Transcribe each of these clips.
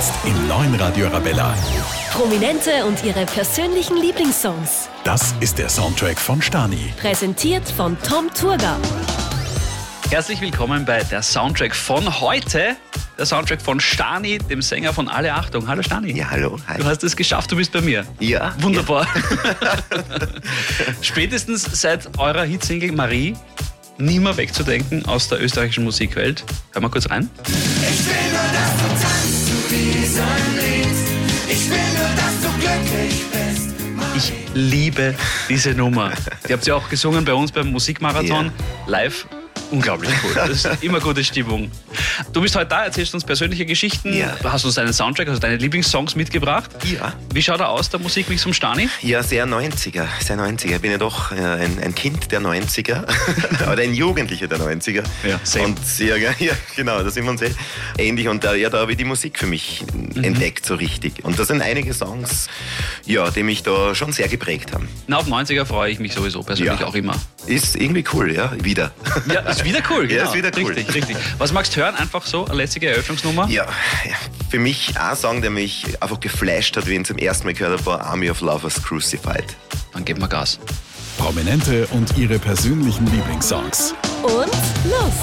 Jetzt im neuen Radio Arabella. Prominente und ihre persönlichen Lieblingssongs. Das ist der Soundtrack von Stani. Präsentiert von Tom Turga. Herzlich willkommen bei der Soundtrack von heute. Der Soundtrack von Stani, dem Sänger von Alle Achtung. Hallo Stani. Ja, hallo. Hi. Du hast es geschafft, du bist bei mir. Ja. Wunderbar. Spätestens seit eurer Hitsingle Marie nie mehr wegzudenken aus der österreichischen Musikwelt. Hör mal kurz rein. Ich liebe diese Nummer. Die habt ihr auch gesungen bei uns beim Musikmarathon live. Unglaublich cool. Das ist immer gute Stimmung. Du bist heute da, erzählst uns persönliche Geschichten, Ja. hast uns deinen Soundtrack, also deine Lieblingssongs mitgebracht. Ja. Wie schaut er aus, der Musikmix vom Stani? Ja, sehr 90er, sehr 90er. Ich bin ja doch äh, ein, ein Kind der 90er oder ein Jugendlicher der 90er. Ja, same. Und ja, ja, ja, genau, da sind wir uns eh ähnlich. Und da, ja, da habe ich die Musik für mich Mhm. entdeckt, so richtig. Und da sind einige Songs, ja, die mich da schon sehr geprägt haben. Na, auf 90er freue ich mich sowieso persönlich Ja. auch immer. Ist irgendwie cool, ja, wieder. Ja, ist wieder cool, genau. Ja, ist wieder cool. Richtig, richtig. Was magst du hören? Einfach so, eine letzte Eröffnungsnummer? Ja, ja, für mich ein Song, der mich einfach geflasht hat, wie ich ihn zum ersten Mal gehört habe, war Army of Lovers Crucified. Dann geben wir Gas. Prominente und ihre persönlichen Lieblingssongs. Und los!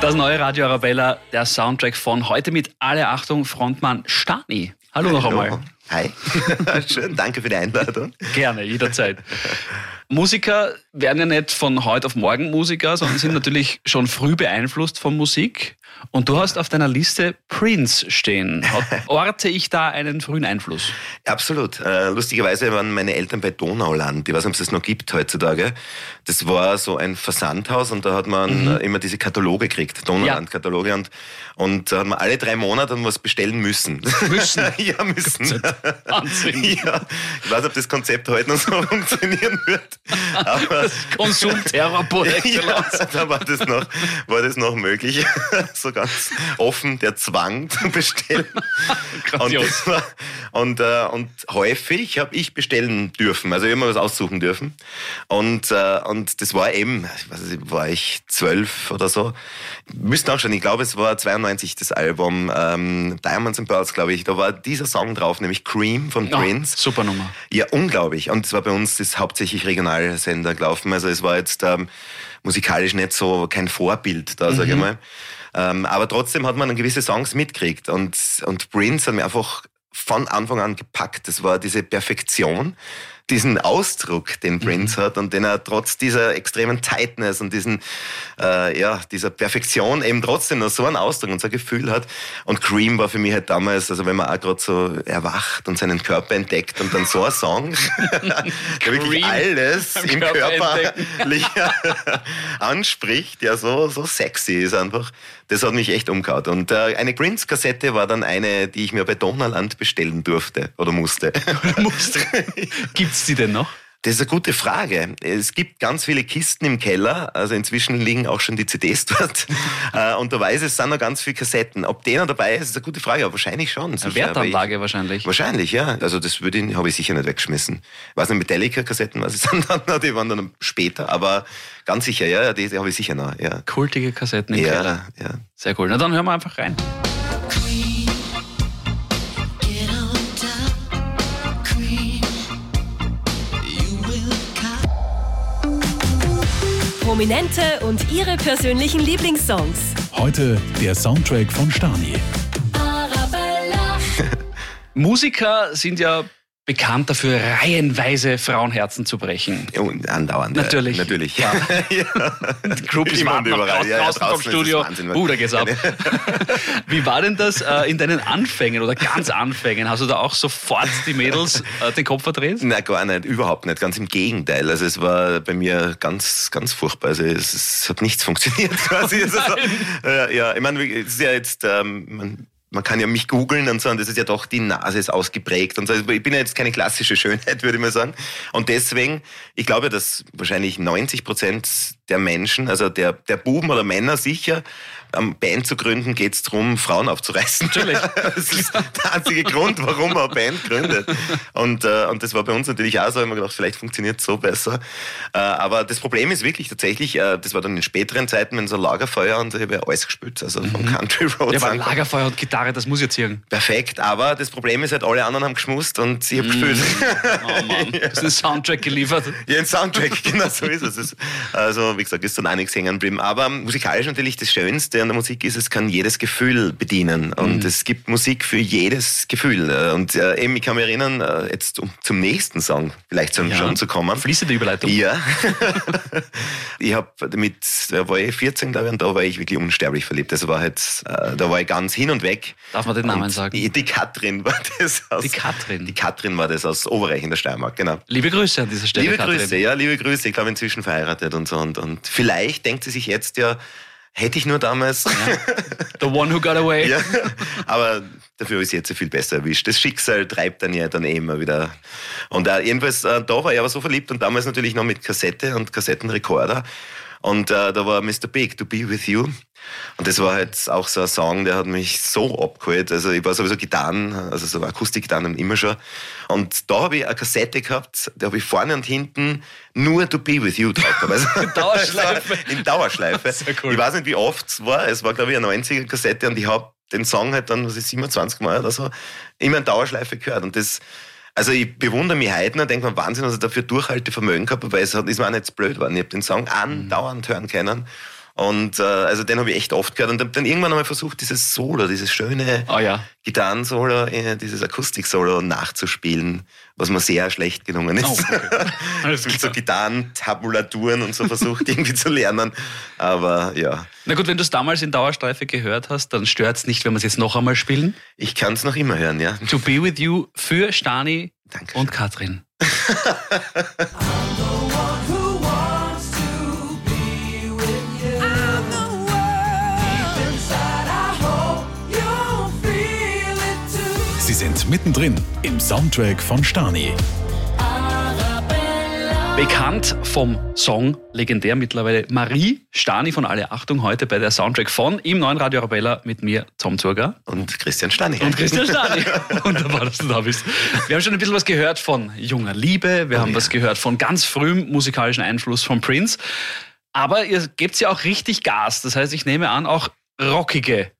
Das neue Radio Arabella, der Soundtrack von heute mit alle Achtung, Frontmann Stani. Hallo noch einmal. Hi. Schön, danke für die Einladung. Gerne, jederzeit. Musiker werden ja nicht von heute auf morgen Musiker, sondern sind natürlich schon früh beeinflusst von Musik. Und du hast auf deiner Liste Prince stehen. Orte ich da einen frühen Einfluss? Absolut. Äh, lustigerweise waren meine Eltern bei Donauland. Ich weiß nicht, ob es das noch gibt heutzutage. Das war so ein Versandhaus und da hat man äh, immer diese Kataloge gekriegt, Donauland-Kataloge. Und, und da hat man alle drei Monate was bestellen müssen. Müssen? ja, müssen. Wahnsinn. ja. Ich weiß nicht, ob das Konzept heute noch so funktionieren wird. Aber Konsumterror ja, da war das noch, war das noch möglich. So ganz offen, der Zwang zu bestellen. und, war, und, äh, und häufig habe ich bestellen dürfen, also immer was aussuchen dürfen. Und, äh, und das war eben, ich weiß nicht, war ich zwölf oder so. Müsste auch schon, ich glaube, es war 92 das Album ähm, Diamonds and Pearls, glaube ich. Da war dieser Song drauf, nämlich Cream von Oh, Prince. super Nummer. Ja, unglaublich. Und es war bei uns das hauptsächlich Regionalsender gelaufen. Also es war jetzt ähm, musikalisch nicht so kein Vorbild da, sage ich mal. Ähm, aber trotzdem hat man gewisse Songs mitgekriegt. Und, und Prince hat mir einfach von Anfang an gepackt. Das war diese Perfektion, diesen Ausdruck, den Prince hat und den er trotz dieser extremen Tightness und diesen, äh, ja, dieser Perfektion eben trotzdem noch so einen Ausdruck und so ein Gefühl hat. Und Cream war für mich halt damals, also wenn man auch gerade so erwacht und seinen Körper entdeckt und dann so ein Song, der wirklich alles im Körper Körper anspricht, ja, so, so sexy ist einfach. Das hat mich echt umgehauen. Und äh, eine Prince-Kassette war dann eine, die ich mir bei Donauland bestellen durfte oder musste. Musst. Gibt's die denn noch? Das ist eine gute Frage. Es gibt ganz viele Kisten im Keller, also inzwischen liegen auch schon die CDs dort. Äh, und da weiß ich, es sind noch ganz viele Kassetten. Ob noch dabei ist, ist eine gute Frage, aber wahrscheinlich schon. Eine Wertanlage aber wahrscheinlich. Ich, wahrscheinlich, ja. Also das würde ich, habe ich sicher nicht weggeschmissen. Ich weiß nicht, Metallica-Kassetten, was es sind dann die waren dann später, aber ganz sicher, ja, die, die habe ich sicher noch, ja. Kultige Kassetten im Keller. Ja, ja. Sehr cool. Na dann hören wir einfach rein. Prominente und ihre persönlichen Lieblingssongs. Heute der Soundtrack von Stani. Arabella. Musiker sind ja bekannt dafür, reihenweise Frauenherzen zu brechen. Und andauernd. Natürlich. Natürlich. Ja. ja. Groupies Immer warten überall. draußen, Ja, ja, draußen vom ist Studio. Wahnsinn. Uh, da geht's ab. Wie war denn das äh, in deinen Anfängen oder ganz Anfängen? Hast du da auch sofort die Mädels äh, den Kopf verdreht? Nein, gar nicht, überhaupt nicht. Ganz im Gegenteil. Also es war bei mir ganz, ganz furchtbar. Also es, es hat nichts funktioniert quasi. Also, äh, ja, ich meine, es ist ja jetzt, ähm, man, man kann ja mich googeln und so, und das ist ja doch, die Nase ist ausgeprägt und so. Also ich bin ja jetzt keine klassische Schönheit, würde ich mal sagen. Und deswegen, ich glaube, dass wahrscheinlich 90 Prozent der Menschen, also der, der Buben oder Männer sicher. Am Band zu gründen geht es darum, Frauen aufzureißen. Natürlich. Das ist der einzige Grund, warum man eine Band gründet. Und, äh, und das war bei uns natürlich auch so. Ich habe mir gedacht, vielleicht funktioniert es so besser. Äh, aber das Problem ist wirklich tatsächlich, äh, das war dann in späteren Zeiten, wenn so Lagerfeuer und ich habe ja alles gespielt, also vom Country Road. Mhm. Ja, aber Lagerfeuer und Gitarre, das muss jetzt ziehen. Perfekt, aber das Problem ist halt, alle anderen haben geschmust und ich habe gespielt. Oh Mann, du hast einen Soundtrack geliefert. Ja, ein Soundtrack, genau so ist es. ist, Also, wie gesagt, ist dann einiges hängen geblieben. Aber musikalisch natürlich das Schönste an der Musik ist, es kann jedes Gefühl bedienen. Und es gibt Musik für jedes Gefühl. Und äh, eben, ich kann mich erinnern, äh, jetzt um zum nächsten Song vielleicht schon, Ja. schon zu kommen. Fließende Überleitung. Ja. ich habe mit, da war ich 14, glaube ich, und da war ich wirklich unsterblich verliebt. Das war halt, äh, da war ich ganz hin und weg. Darf man den Namen und sagen? Die, die Katrin war das aus. Die Katrin. Die Katrin war das aus Oberreich in der Steiermark, genau. Liebe Grüße an dieser Stelle, Liebe Katrin. Grüße, ja, liebe Grüße. Ich glaube, inzwischen verheiratet und so. Und, und vielleicht denkt sie sich jetzt ja, hätte ich nur damals. The one who got away. Ja, aber dafür ist jetzt viel besser erwischt. Das Schicksal treibt dann ja dann eh immer wieder. Und äh, jedenfalls, äh, da war ich aber so verliebt und damals natürlich noch mit Kassette und Kassettenrekorder. Und äh, da war Mr. Big, To Be With You. Und das war halt auch so ein Song, der hat mich so abgeholt. Also ich war sowieso Gitarren, also so Akustikgitarren immer schon. Und da habe ich eine Kassette gehabt, da habe ich vorne und hinten nur To Be With You drauf gehabt. Also, In Dauerschleife. In Dauerschleife. Cool. Ich weiß nicht, wie oft es war. Es war, glaube ich, eine 90er Kassette und ich habe den Song halt dann, was ist 27 Mal oder so, immer in Dauerschleife gehört. Und das, also ich bewundere mich heute noch, denke mir, Wahnsinn, dass ich dafür Durchhaltevermögen gehabt habe, weil es hat, ist mir auch nicht blöd geworden. Ich habe den Song andauernd hören können. Und äh, also den habe ich echt oft gehört und habe dann irgendwann einmal versucht, dieses Solo, dieses schöne Oh ja. Gitarrensolo, äh, dieses Akustik-Solo nachzuspielen, was mir sehr schlecht gelungen ist. Oh, okay. So. Gitarrentabulaturen und so versucht irgendwie zu lernen. Aber ja, Na gut, wenn du es damals in Dauerstreife gehört hast, dann stört es nicht, wenn wir es jetzt noch einmal spielen. ich kann es noch immer hören, ja. To Be With You für Stani Dankeschön. und Katrin. sind mittendrin im Soundtrack von Stani. Bekannt vom Song, legendär mittlerweile, Marie Stani von Alle Achtung, heute bei der Soundtrack von im neuen Radio Arabella mit mir, Tom Zurger. Und Christian Stani. Und Christian Stani. Wunderbar, dass du da bist. Wir haben schon ein bisschen was gehört von junger Liebe, wir haben was gehört von ganz frühem musikalischen Einfluss von Prince. Aber ihr gebt ja auch richtig Gas. Das heißt, ich nehme an, auch rockige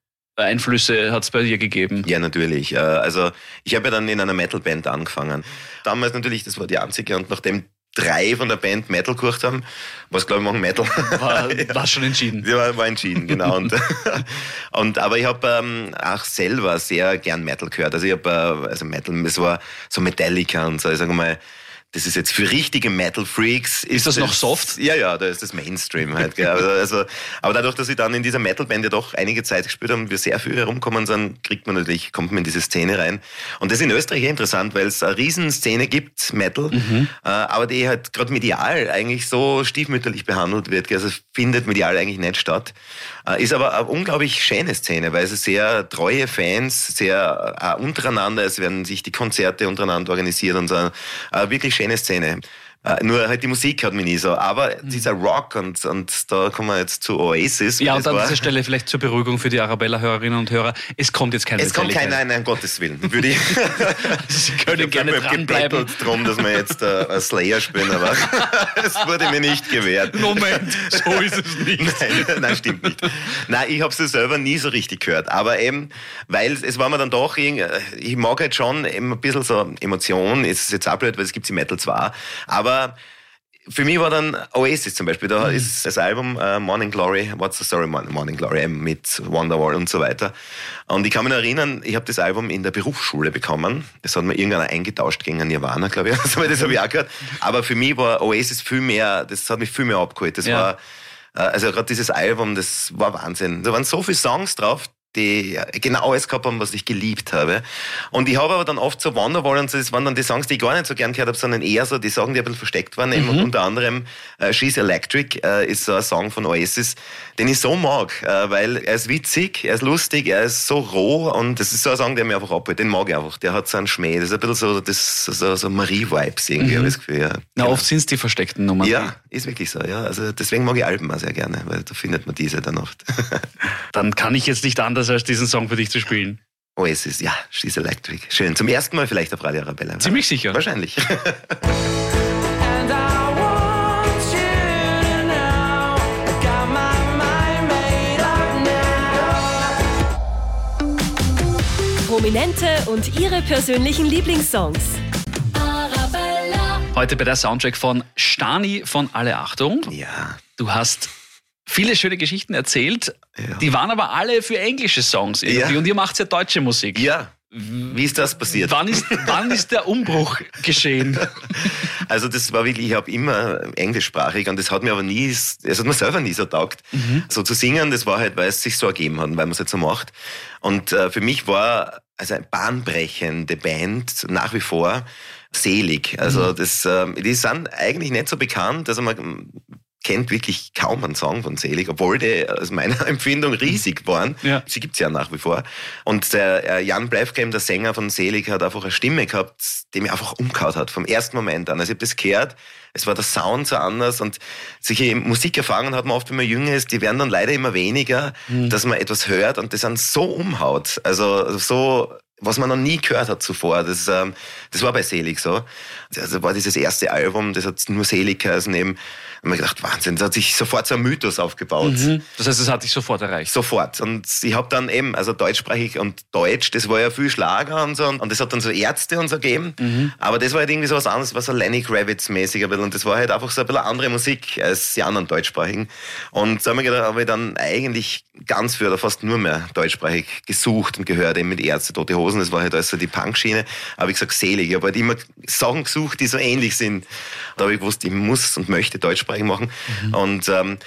Einflüsse hat es bei dir gegeben. Ja, natürlich. Äh, Also ich habe ja dann in einer Metalband angefangen. Damals natürlich, das war die einzige und nachdem drei von der Band Metal gemacht haben, was glaube ich machen Metal. War, war schon entschieden. Ja, war, war entschieden, genau. Und, und, aber ich habe ähm, auch selber sehr gern Metal gehört. Also ich habe, äh, also Metal, es war so Metallica und so, ich sage mal, das ist jetzt für richtige Metal-Freaks. Ist, das noch soft? Ja, ja, da ist das Mainstream halt. Gell. Also, also, aber dadurch, dass ich dann in dieser Metal-Band ja doch einige Zeit gespielt habe und wir sehr viel herumkommen sind, kriegt man natürlich, kommt man in diese Szene rein. Und das ist in Österreich eh interessant, weil es eine Riesenszene gibt, Metal, äh, aber die halt gerade medial eigentlich so stiefmütterlich behandelt wird. gell. Also findet medial eigentlich nicht statt. Äh, ist aber eine unglaublich schöne Szene, weil es sehr treue Fans, sehr äh, untereinander, es werden sich die Konzerte untereinander organisiert und so. Wirklich schöne Szene. Äh, nur halt die Musik hat mich nie so. Aber dieser Rock und, und da kommen wir jetzt zu Oasis. Ja, und an war- dieser Stelle vielleicht zur Beruhigung für die Arabella-Hörerinnen und Hörer. Es kommt jetzt keine Es kommt kein, Metallica. nein, nein, um Gottes Willen. Würde ich, Sie können gerne ich hab dranbleiben. drum, dass wir jetzt äh, ein Slayer spielen, aber es wurde mir nicht gewährt. Moment, so ist es nicht. Nein, nein, stimmt nicht. Nein, ich habe sie selber nie so richtig gehört. Aber eben, weil es war mir dann doch, ich mag halt schon ein bisschen so Emotion, ist jetzt auch blöd, weil es gibt im Metal zwar, aber für mich war dann Oasis zum Beispiel, da ist das Album äh, Morning Glory, What's the Story Morning, Glory mit Wonderwall und so weiter. Und ich kann mich erinnern, ich habe das Album in der Berufsschule bekommen. Das hat mir irgendeiner eingetauscht gegen Nirvana, glaube ich. Also, das habe ich auch gehört. Aber für mich war Oasis viel mehr, das hat mich viel mehr abgeholt. Das Ja. war äh, also gerade dieses Album, das war Wahnsinn. Da waren so viele Songs drauf, die genau alles gehabt haben, was ich geliebt habe. Und ich habe aber dann oft so so, das waren dann die Songs, die ich gar nicht so gern gehört habe, sondern eher so die Sachen, die ein bisschen versteckt waren. Eben. Und unter anderem äh, She's Electric äh, ist so ein Song von Oasis, den ich so mag, äh, weil er ist witzig, er ist lustig, er ist so roh und das ist so ein Song, der mir einfach abholt. Den mag ich einfach. Der hat so einen Schmäh. Das ist ein bisschen so, das, so, so Marie-Vibes irgendwie, habe ich das Gefühl. Ja. Na, Genau. oft sind es die versteckten Nummern. Ja, ist wirklich so, ja. Also deswegen mag ich Alben auch sehr gerne, weil da findet man diese dann oft. Dann kann ich jetzt nicht anders, als diesen Song für dich zu spielen. Oasis, ja, She's Electric. Schön. Zum ersten Mal vielleicht auf Radio Arabella. Ziemlich sicher. Wahrscheinlich. Prominente und ihre persönlichen Lieblingssongs. Heute bei der Soundtrack von Stani von Alle Achtung. ja. Du hast viele schöne Geschichten erzählt, Ja. die waren aber alle für englische Songs irgendwie. Ja. Und ihr macht ja deutsche Musik. Ja. Wie ist das passiert? Wann ist, wann ist der Umbruch geschehen? Also das war wirklich, ich habe immer englischsprachig und das hat mir aber nie, es hat mir selber nie so taugt. So zu singen, das war halt, weil es sich so ergeben hat, und weil man es halt so macht. Und äh, für mich war also eine bahnbrechende Band nach wie vor selig. Also das, ähm, die sind eigentlich nicht so bekannt, also man kennt wirklich kaum einen Song von Selig, obwohl die aus meiner Empfindung riesig waren. Ja. Sie gibt's ja nach wie vor. Und der äh, Jan Bleifkem, der Sänger von Selig, hat einfach eine Stimme gehabt, die mich einfach umgehauen hat, vom ersten Moment an. Also ich habe das gehört, es war der Sound so anders und solche Musikerfahrungen hat man oft, wenn man jünger ist, die werden dann leider immer weniger, dass man etwas hört und das dann so umhaut. Also so was man noch nie gehört hat zuvor. Das, ähm, das war bei Selig so. Also war dieses erste Album, das hat nur Selig geheißen eben. Ich mir gedacht, Wahnsinn, da hat sich sofort so ein Mythos aufgebaut. Das heißt, es hat dich sofort erreicht. Sofort. Und ich habe dann eben, also deutschsprachig und Deutsch, das war ja viel Schlager und so. Und das hat dann so Ärzte und so gegeben. Aber das war halt irgendwie so was anderes, was so Lenny Kravitz-mäßig ein bisschen. Und das war halt einfach so ein bisschen andere Musik als die anderen deutschsprachigen. Und so habe ich gedacht, habe ich dann eigentlich ganz für oder fast nur mehr deutschsprachig gesucht und gehört, eben mit Ärzte, Tote Hosen. Das war halt also die Punkschiene. Aber ich gesagt, selig. Ich habe halt immer Sachen gesucht, die so ähnlich sind. Da habe ich gewusst, ich muss und möchte deutschsprachig machen. Und ähm,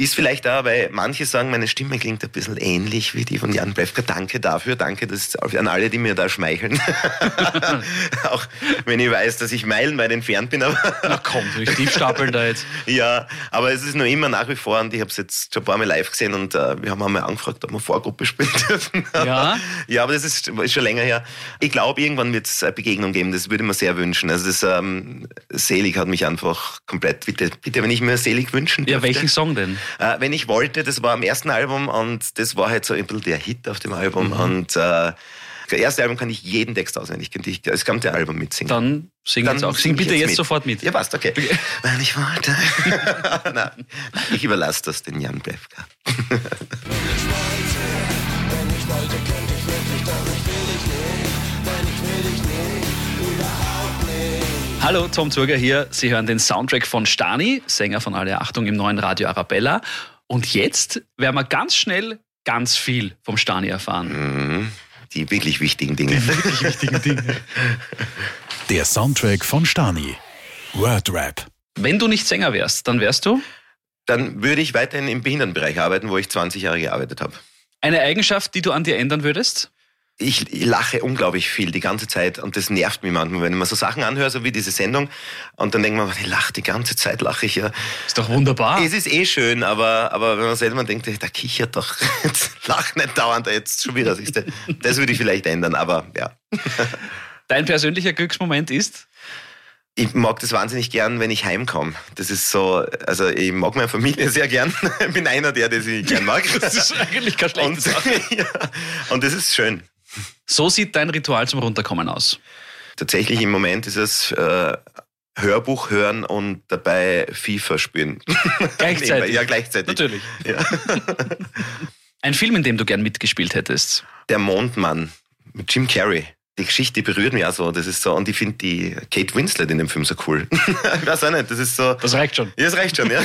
ist vielleicht da, weil manche sagen, meine Stimme klingt ein bisschen ähnlich wie die von Jan Blefka. Danke dafür, danke das an alle, die mir da schmeicheln. Auch wenn ich weiß, dass ich meilenweit entfernt bin. Aber Na komm, du Stiefstapeln da jetzt. ja, aber es ist noch immer nach wie vor und ich habe es jetzt schon ein paar Mal live gesehen und äh, wir haben einmal angefragt, ob wir Vorgruppe spielen dürfen. Ja? ja, aber das ist, ist schon länger her. Ich glaube, irgendwann wird es eine Begegnung geben, das würde ich mir sehr wünschen. Also das ähm, Selig hat mich einfach komplett, bitte, bitte, wenn ich mir Selig wünschen Ja, dürfte. welchen Song denn? Äh, wenn ich wollte, das war am ersten Album und das war halt so ein bisschen der Hit auf dem Album. Mhm. Und äh, das erste Album kann ich jeden Text auswendig. Könnte ich das ganze Album mitsingen. Dann sing jetzt auch. Sing ich bitte jetzt, mit. sofort mit. Ja, passt, okay. Wenn ich wollte. Nein, ich überlasse das den Jan Blefka. Hallo, Tom Zurger hier. Sie hören den Soundtrack von Stani, Sänger von Alle Achtung im neuen Radio Arabella. Und jetzt werden wir ganz schnell ganz viel vom Stani erfahren. Mhm. Die wirklich wichtigen Dinge. Wirklich wichtigen Dinge. Der Soundtrack von Stani. Wordrap. Wenn du nicht Sänger wärst, dann wärst du Dann würde ich weiterhin im Behindertenbereich arbeiten, wo ich 20 Jahre gearbeitet habe. eine Eigenschaft, die du an dir ändern würdest? Ich, lache unglaublich viel die ganze Zeit und das nervt mich manchmal, wenn ich mir so Sachen anhöre, so wie diese Sendung und dann denkt man, ich lache die ganze Zeit, lache ich ja. Ist doch wunderbar. Es ist eh schön, aber, aber wenn man selber denkt, der kichert doch, jetzt lach nicht dauernd, jetzt schon wieder, siehst du. Das würde ich vielleicht ändern, aber ja. Dein persönlicher Glücksmoment ist? Ich mag das wahnsinnig gern, wenn ich heimkomme. Das ist so, also ich mag meine Familie sehr gern. Ich bin einer der, der sie gern mag. Das ist eigentlich kein und, schlechtes ja, und das ist schön. So sieht dein Ritual zum Runterkommen aus. Tatsächlich im Moment ist es äh, Hörbuch hören und dabei FIFA spielen. Gleichzeitig? ja, gleichzeitig. Natürlich. Ja. Ein Film, in dem du gern mitgespielt hättest. Der Mondmann mit Jim Carrey. Die Geschichte berührt mich auch so. Das ist so, und ich finde die Kate Winslet in dem Film so cool. ich weiß auch nicht, das ist so. Das reicht schon. Ja, das reicht schon, ja.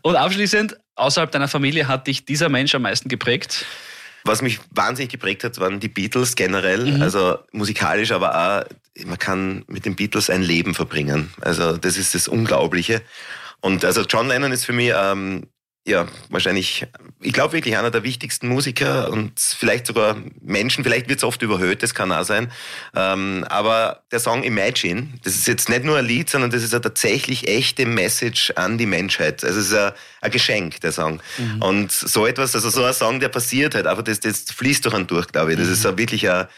Und abschließend, außerhalb deiner Familie hat dich dieser Mensch am meisten geprägt? Was mich wahnsinnig geprägt hat, waren die Beatles generell. Also musikalisch, aber auch, man kann mit den Beatles ein Leben verbringen. Also das ist das Unglaubliche. Und also John Lennon ist für mich, ähm, ja, wahrscheinlich, ich glaube wirklich einer der wichtigsten Musiker und vielleicht sogar Menschen, vielleicht wird es oft überhöht, das kann auch sein. Ähm, aber der Song Imagine, das ist jetzt nicht nur ein Lied, sondern das ist eine tatsächlich echte Message an die Menschheit. Also es ist ein, ein Geschenk, der Song. Und so etwas, also so ein Song, der passiert halt, aber das, das fließt durch einen durch, glaube ich. Das ist ein wirklich ein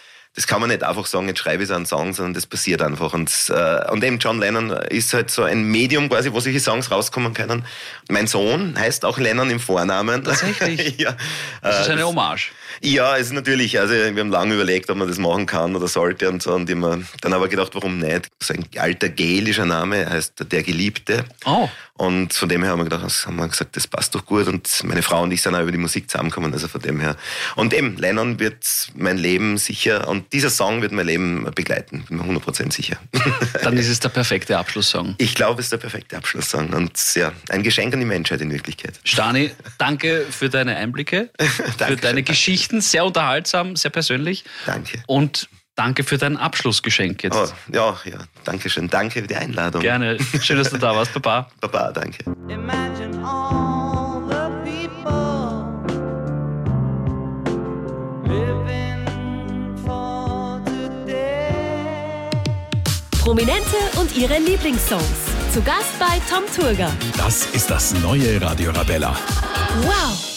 das kann man nicht einfach sagen, jetzt schreibe ich so einen Song, sondern das passiert einfach. Und, äh, und eben John Lennon ist halt so ein Medium quasi, wo solche Songs rauskommen können. Mein Sohn heißt auch Lennon im Vornamen. Tatsächlich? ja. Das ist Äh, eine Hommage. Ja, es ist natürlich, also wir haben lange überlegt, ob man das machen kann oder sollte und so. Und immer, dann aber gedacht, warum nicht? So ein alter gälischer Name heißt der Geliebte. Oh. Und von dem her haben wir gedacht, haben wir gesagt, das passt doch gut. Und meine Frau und ich sind auch über die Musik zusammengekommen, also von dem her. Und eben, Lennon wird mein Leben sicher, und dieser Song wird mein Leben begleiten, bin mir 100% sicher. Dann ist es der perfekte Abschlusssong. Ich glaube, es ist der perfekte Abschlusssong. Und ja, ein Geschenk an die Menschheit in Wirklichkeit. Stani, danke für deine Einblicke, für deine danke. Geschichten, sehr unterhaltsam, sehr persönlich. Danke. Und danke für dein Abschlussgeschenk jetzt. Oh, ja, ja, danke schön. Danke für die Einladung. Gerne. Schön, dass du da warst, Papa. Baba, danke. Imagine all the people living for today. Prominente und ihre Lieblingssongs. Zu Gast bei Tom Turger. Das ist das neue Radio Rabella. Wow!